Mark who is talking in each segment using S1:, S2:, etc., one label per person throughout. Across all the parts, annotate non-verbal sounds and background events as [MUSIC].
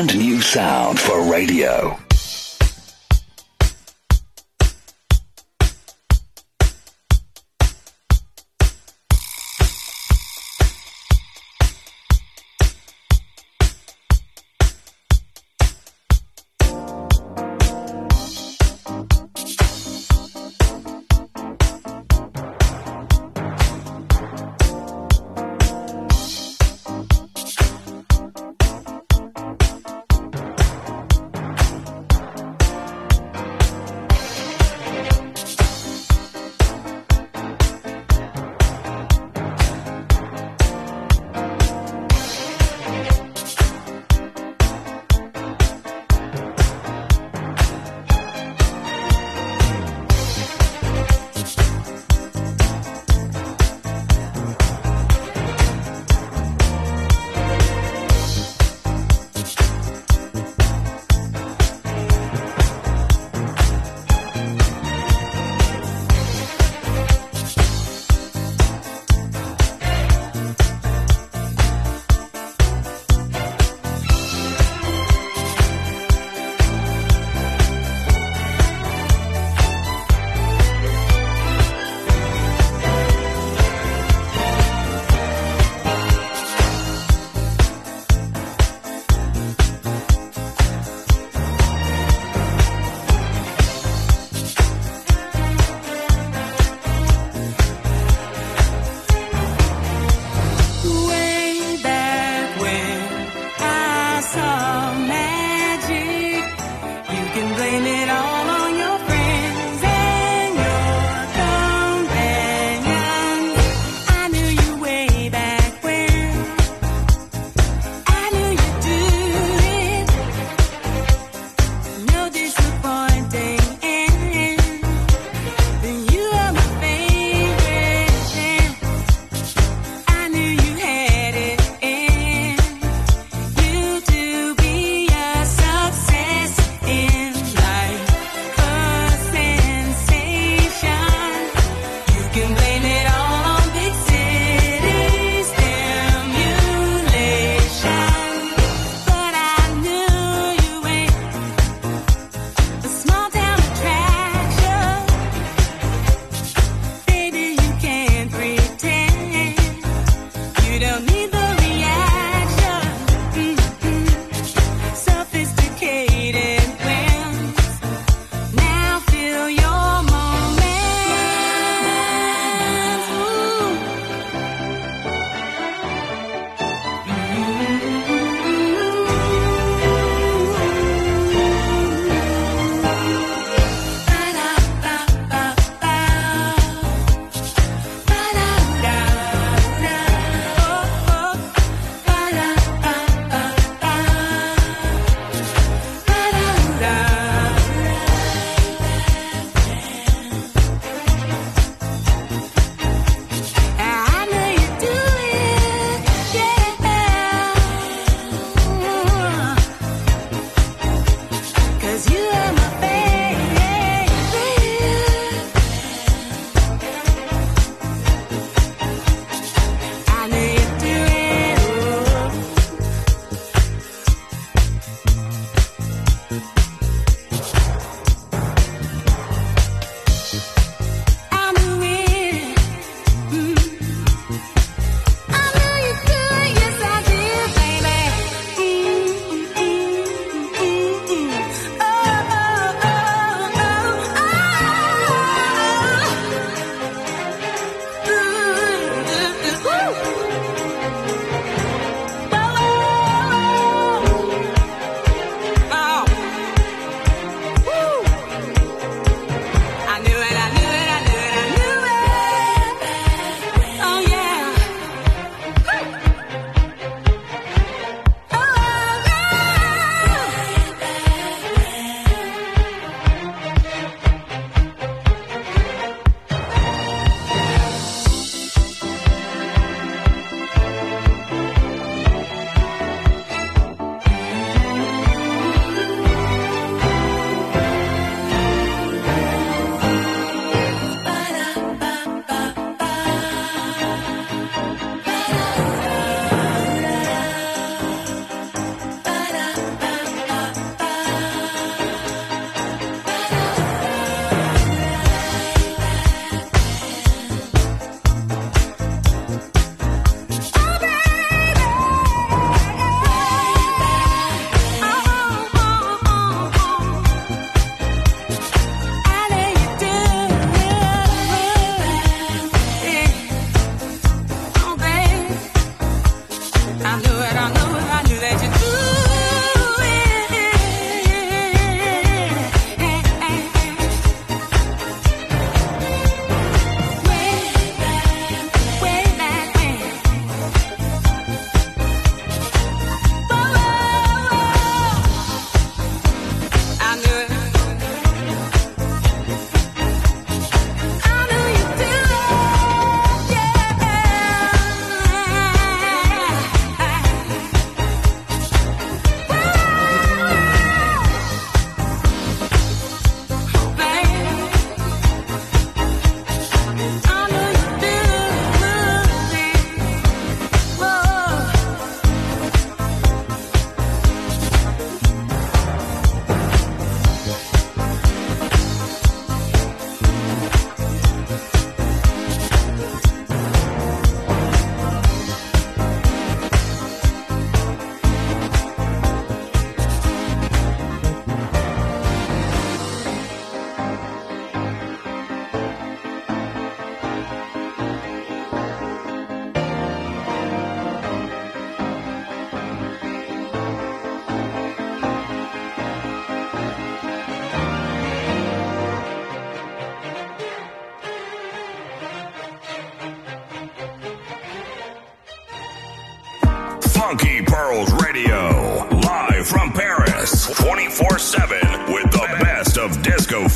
S1: brand new sound for radio.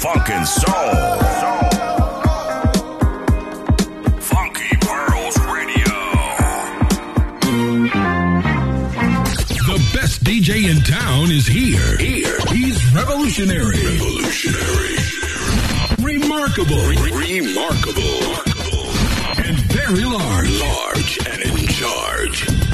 S2: funk and soul.
S3: The best DJ in town is here. Here. He's revolutionary. Revolutionary. Remarkable. Remarkable. remarkable. And very large. Large and in charge.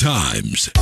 S4: Times.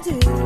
S5: do.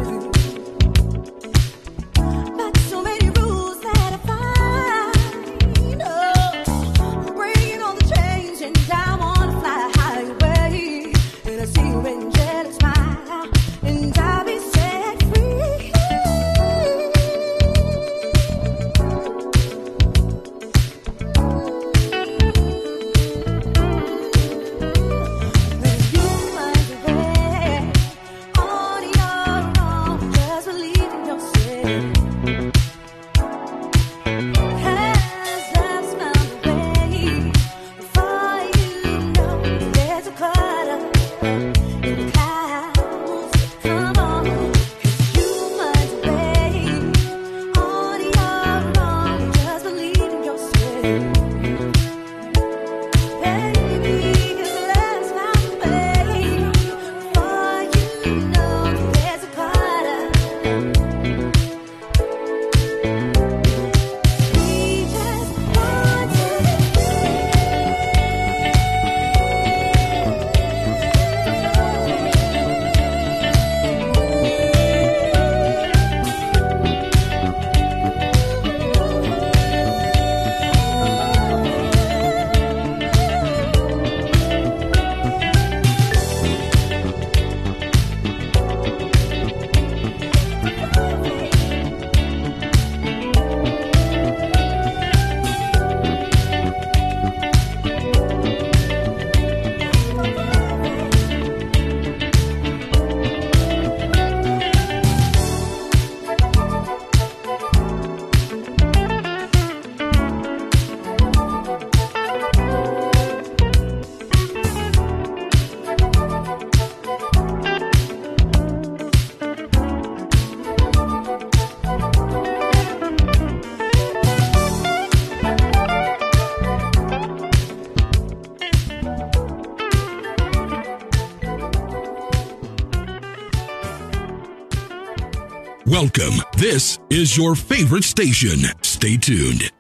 S5: Welcome. This is your favorite station. Stay tuned.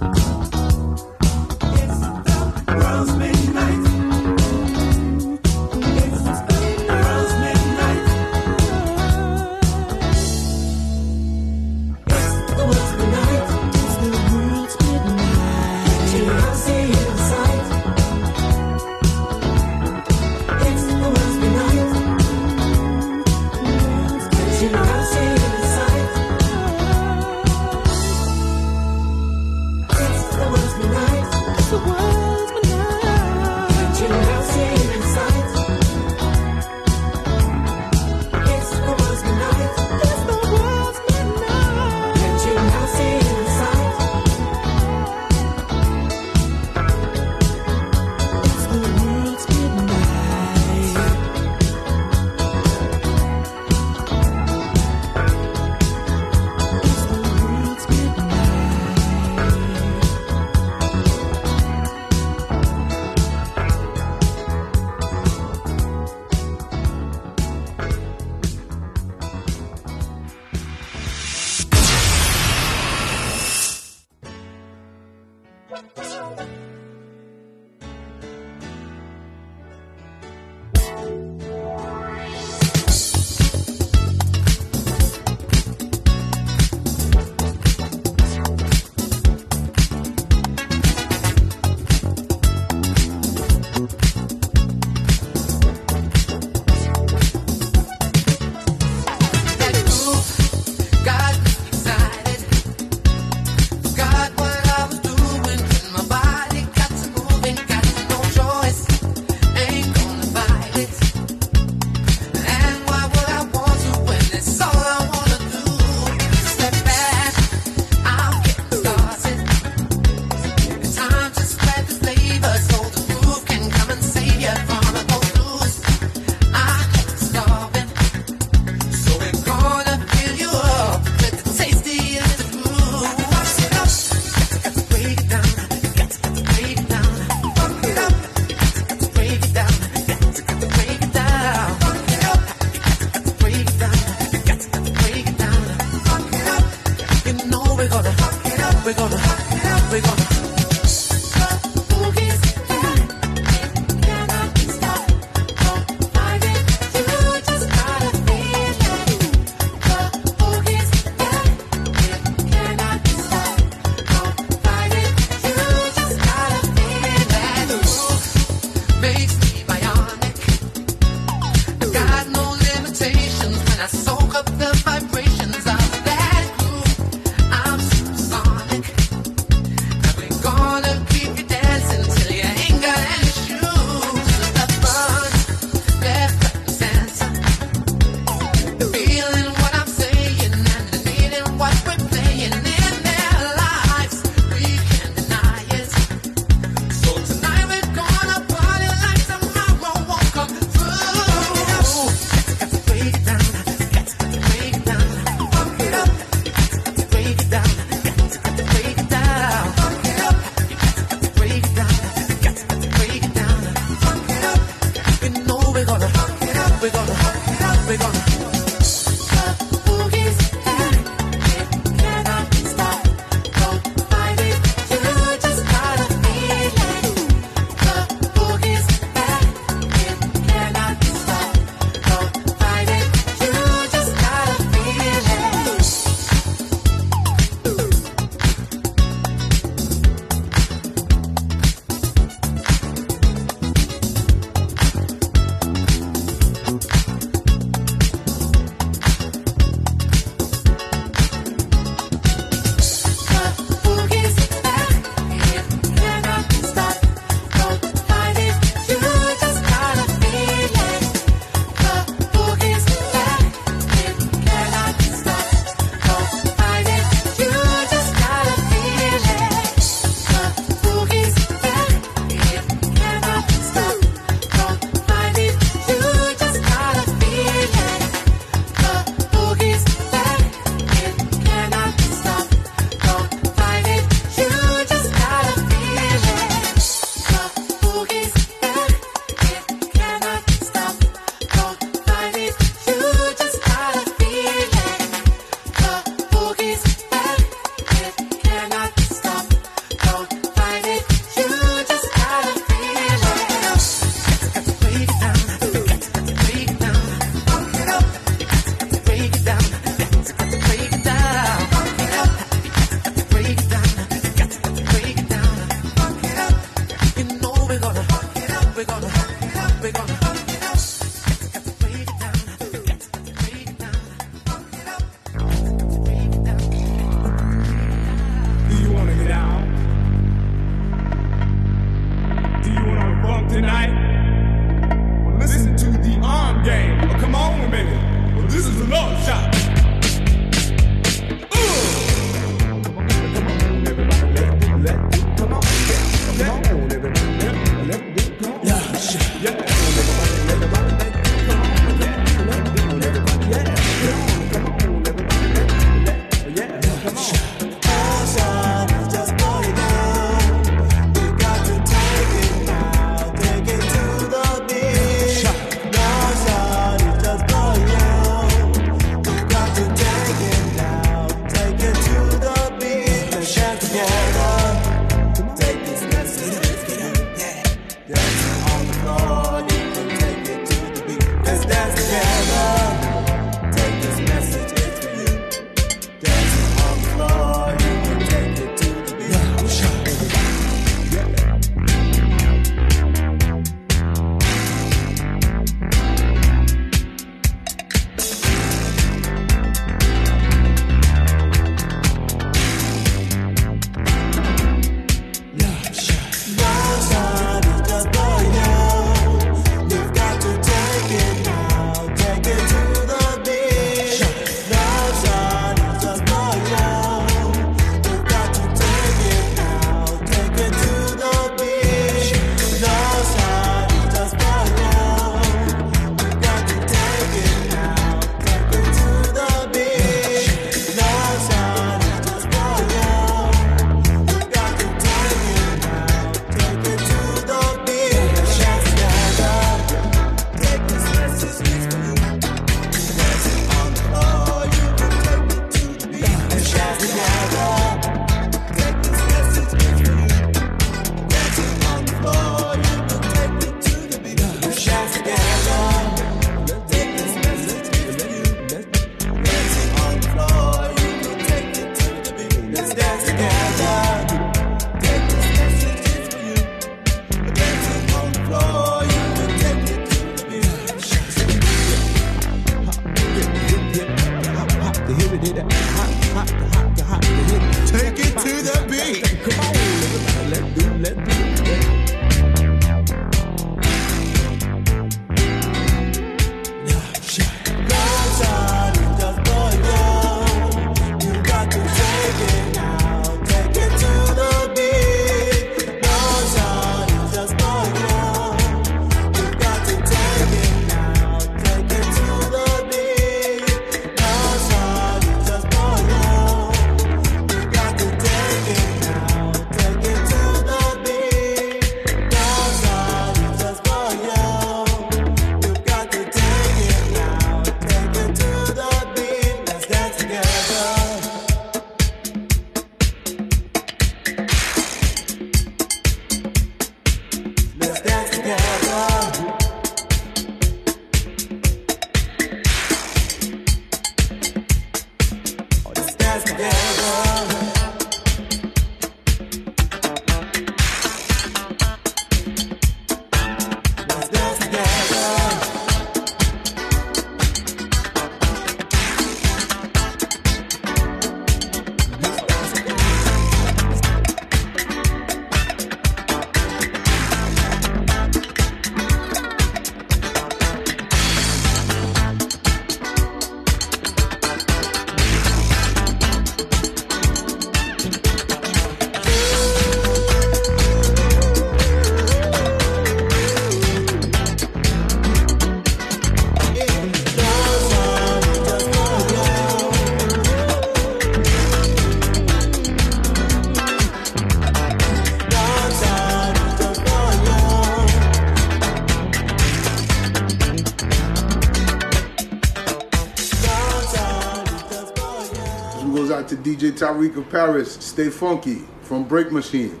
S6: Tariq of Paris, Stay Funky from Break Machine.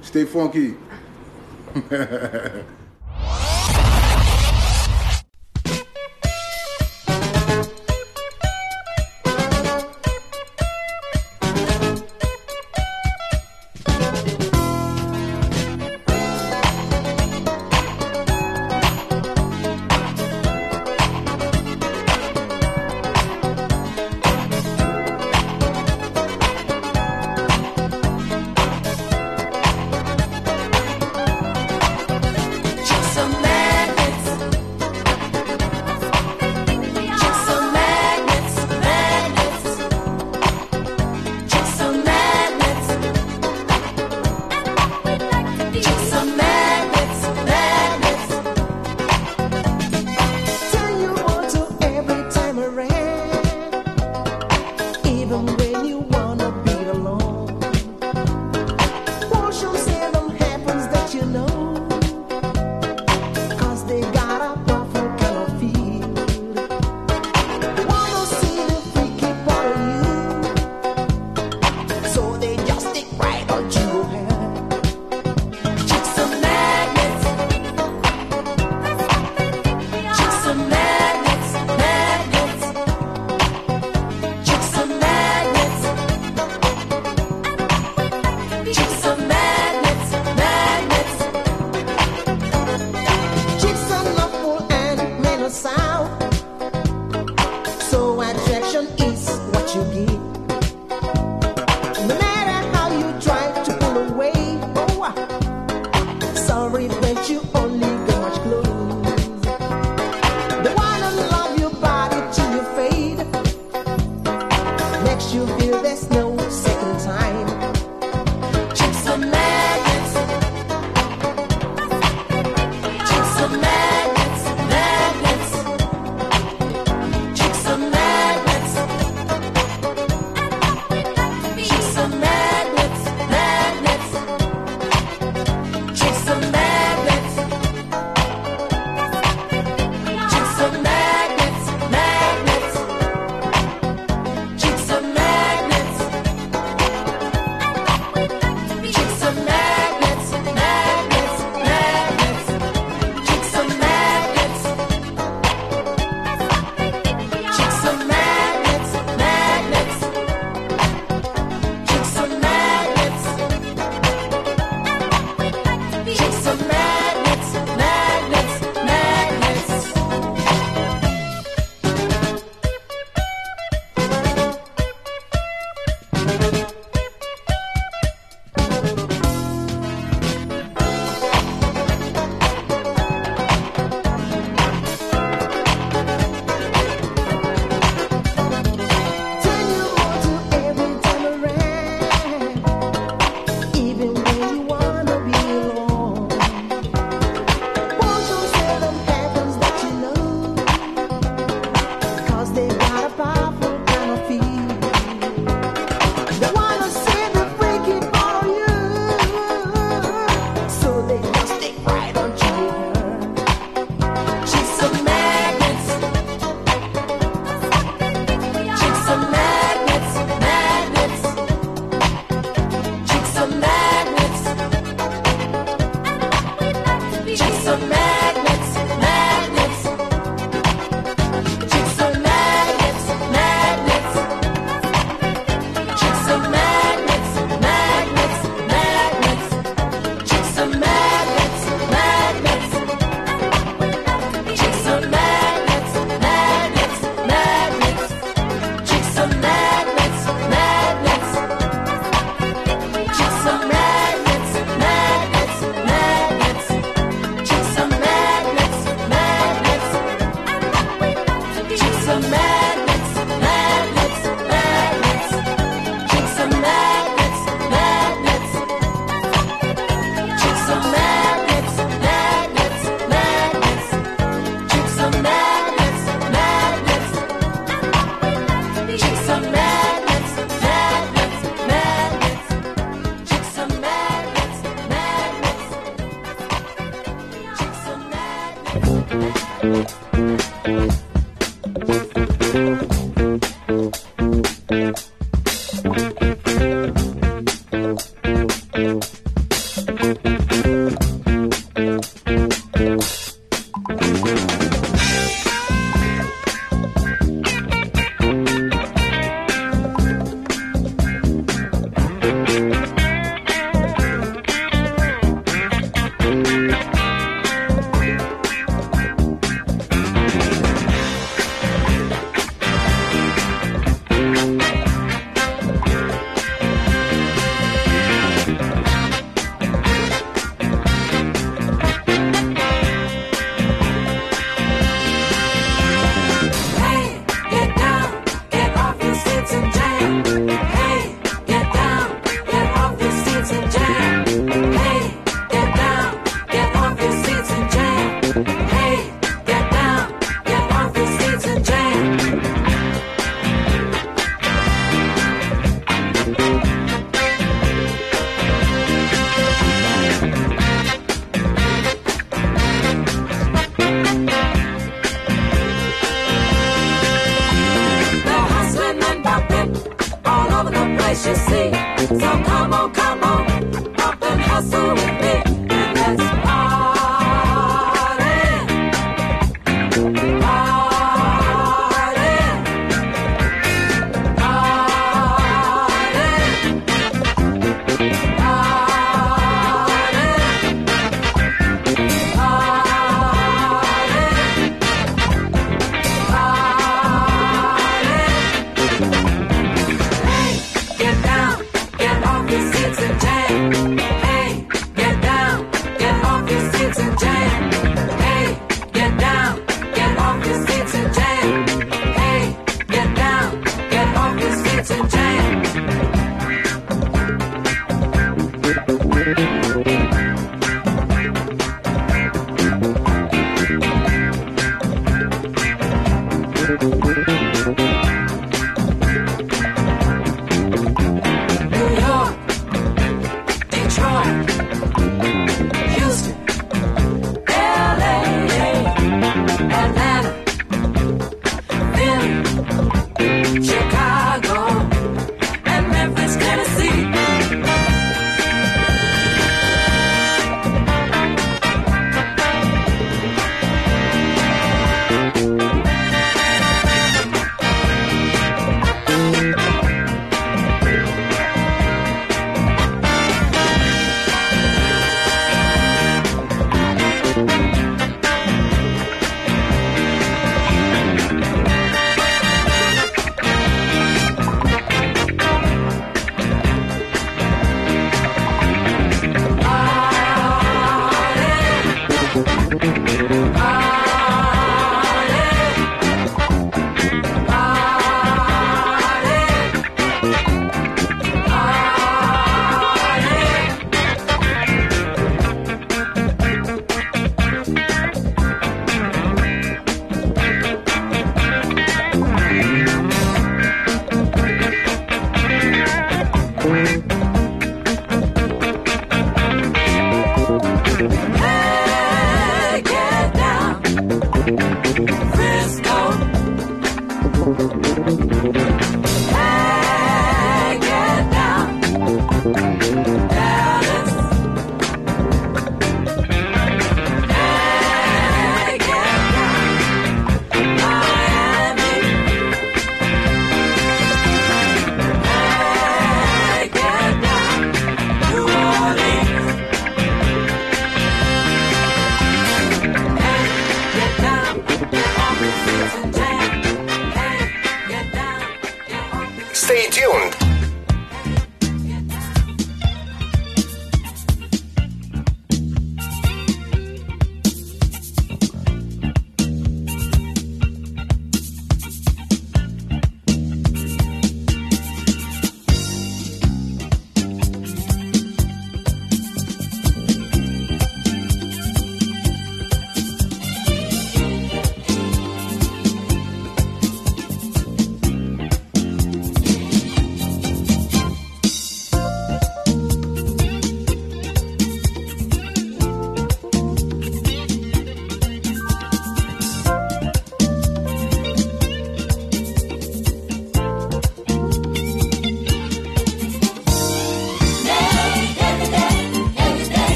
S6: Stay funky. [LAUGHS]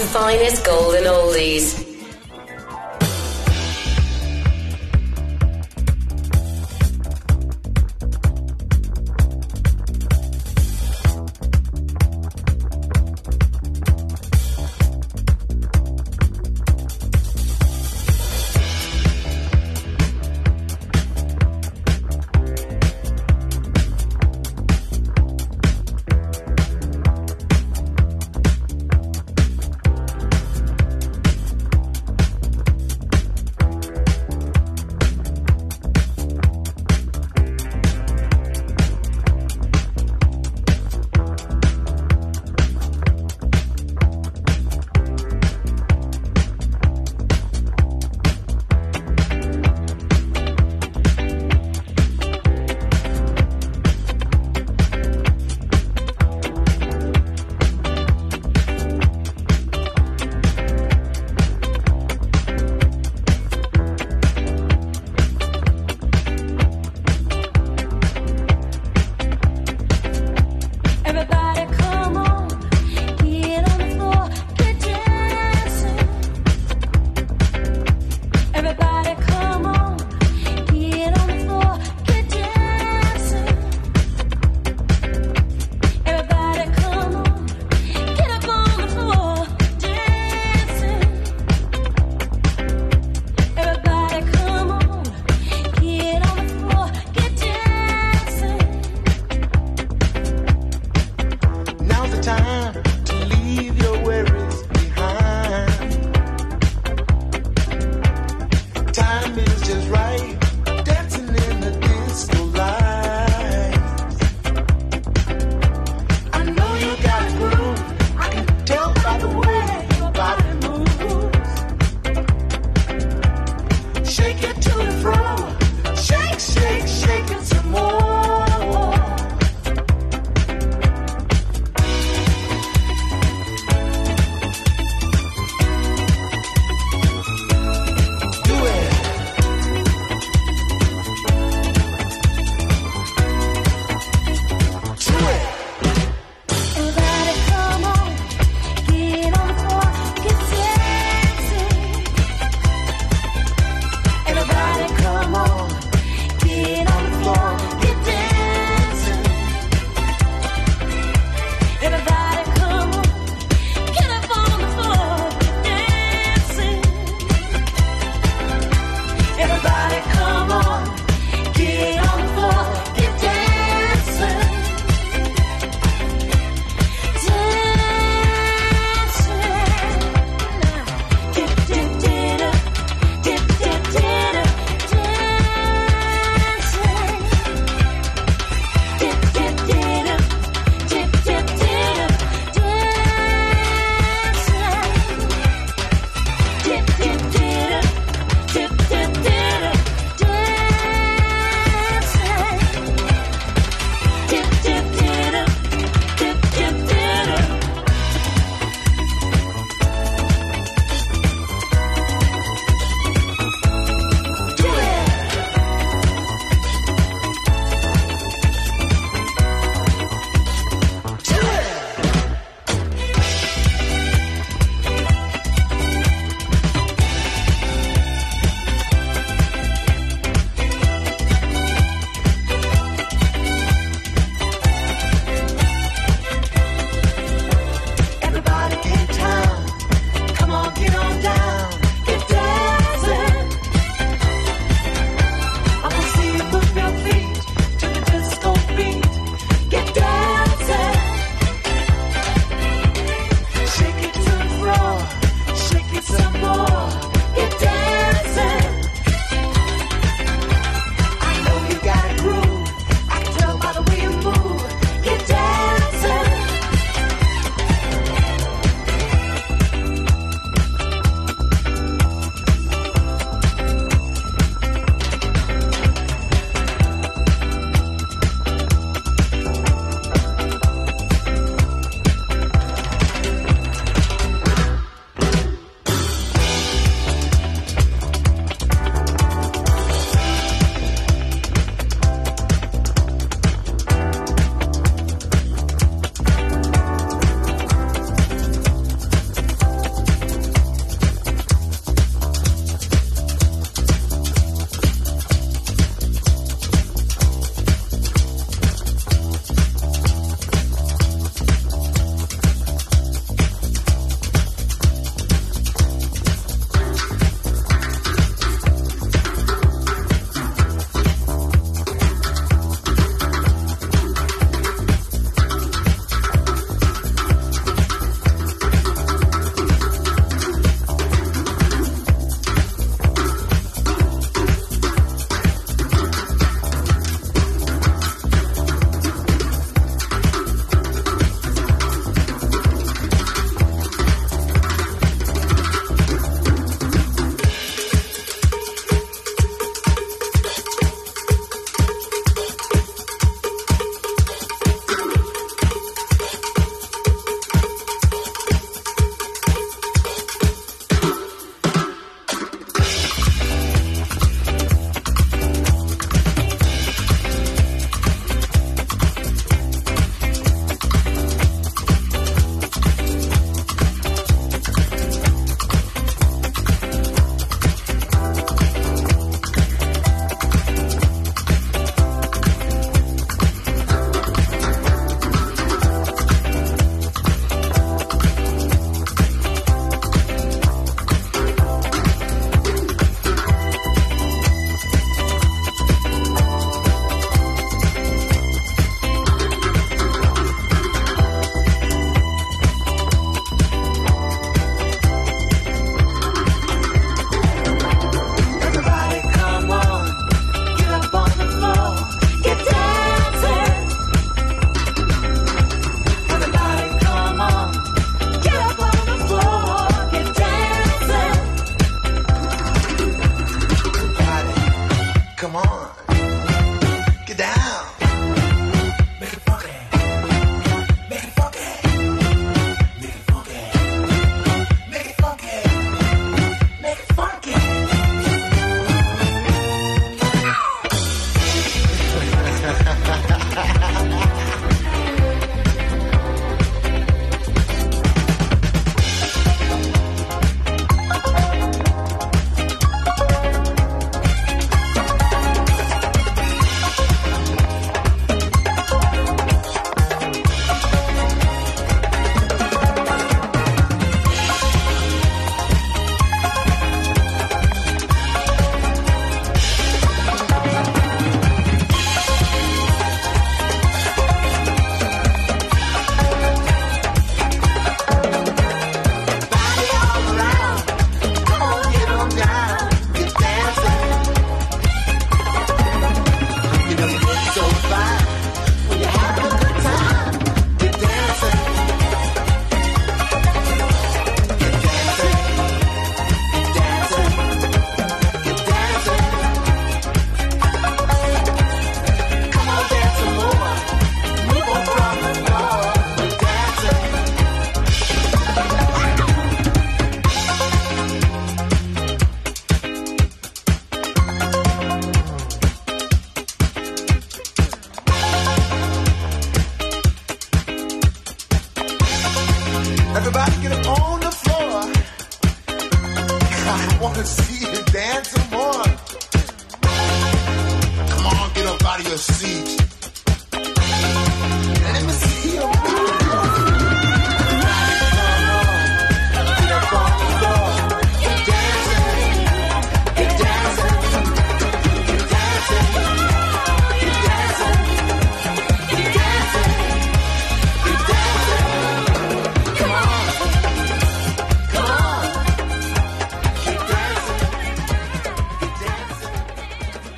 S7: the finest golden oldies.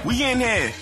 S8: We in here.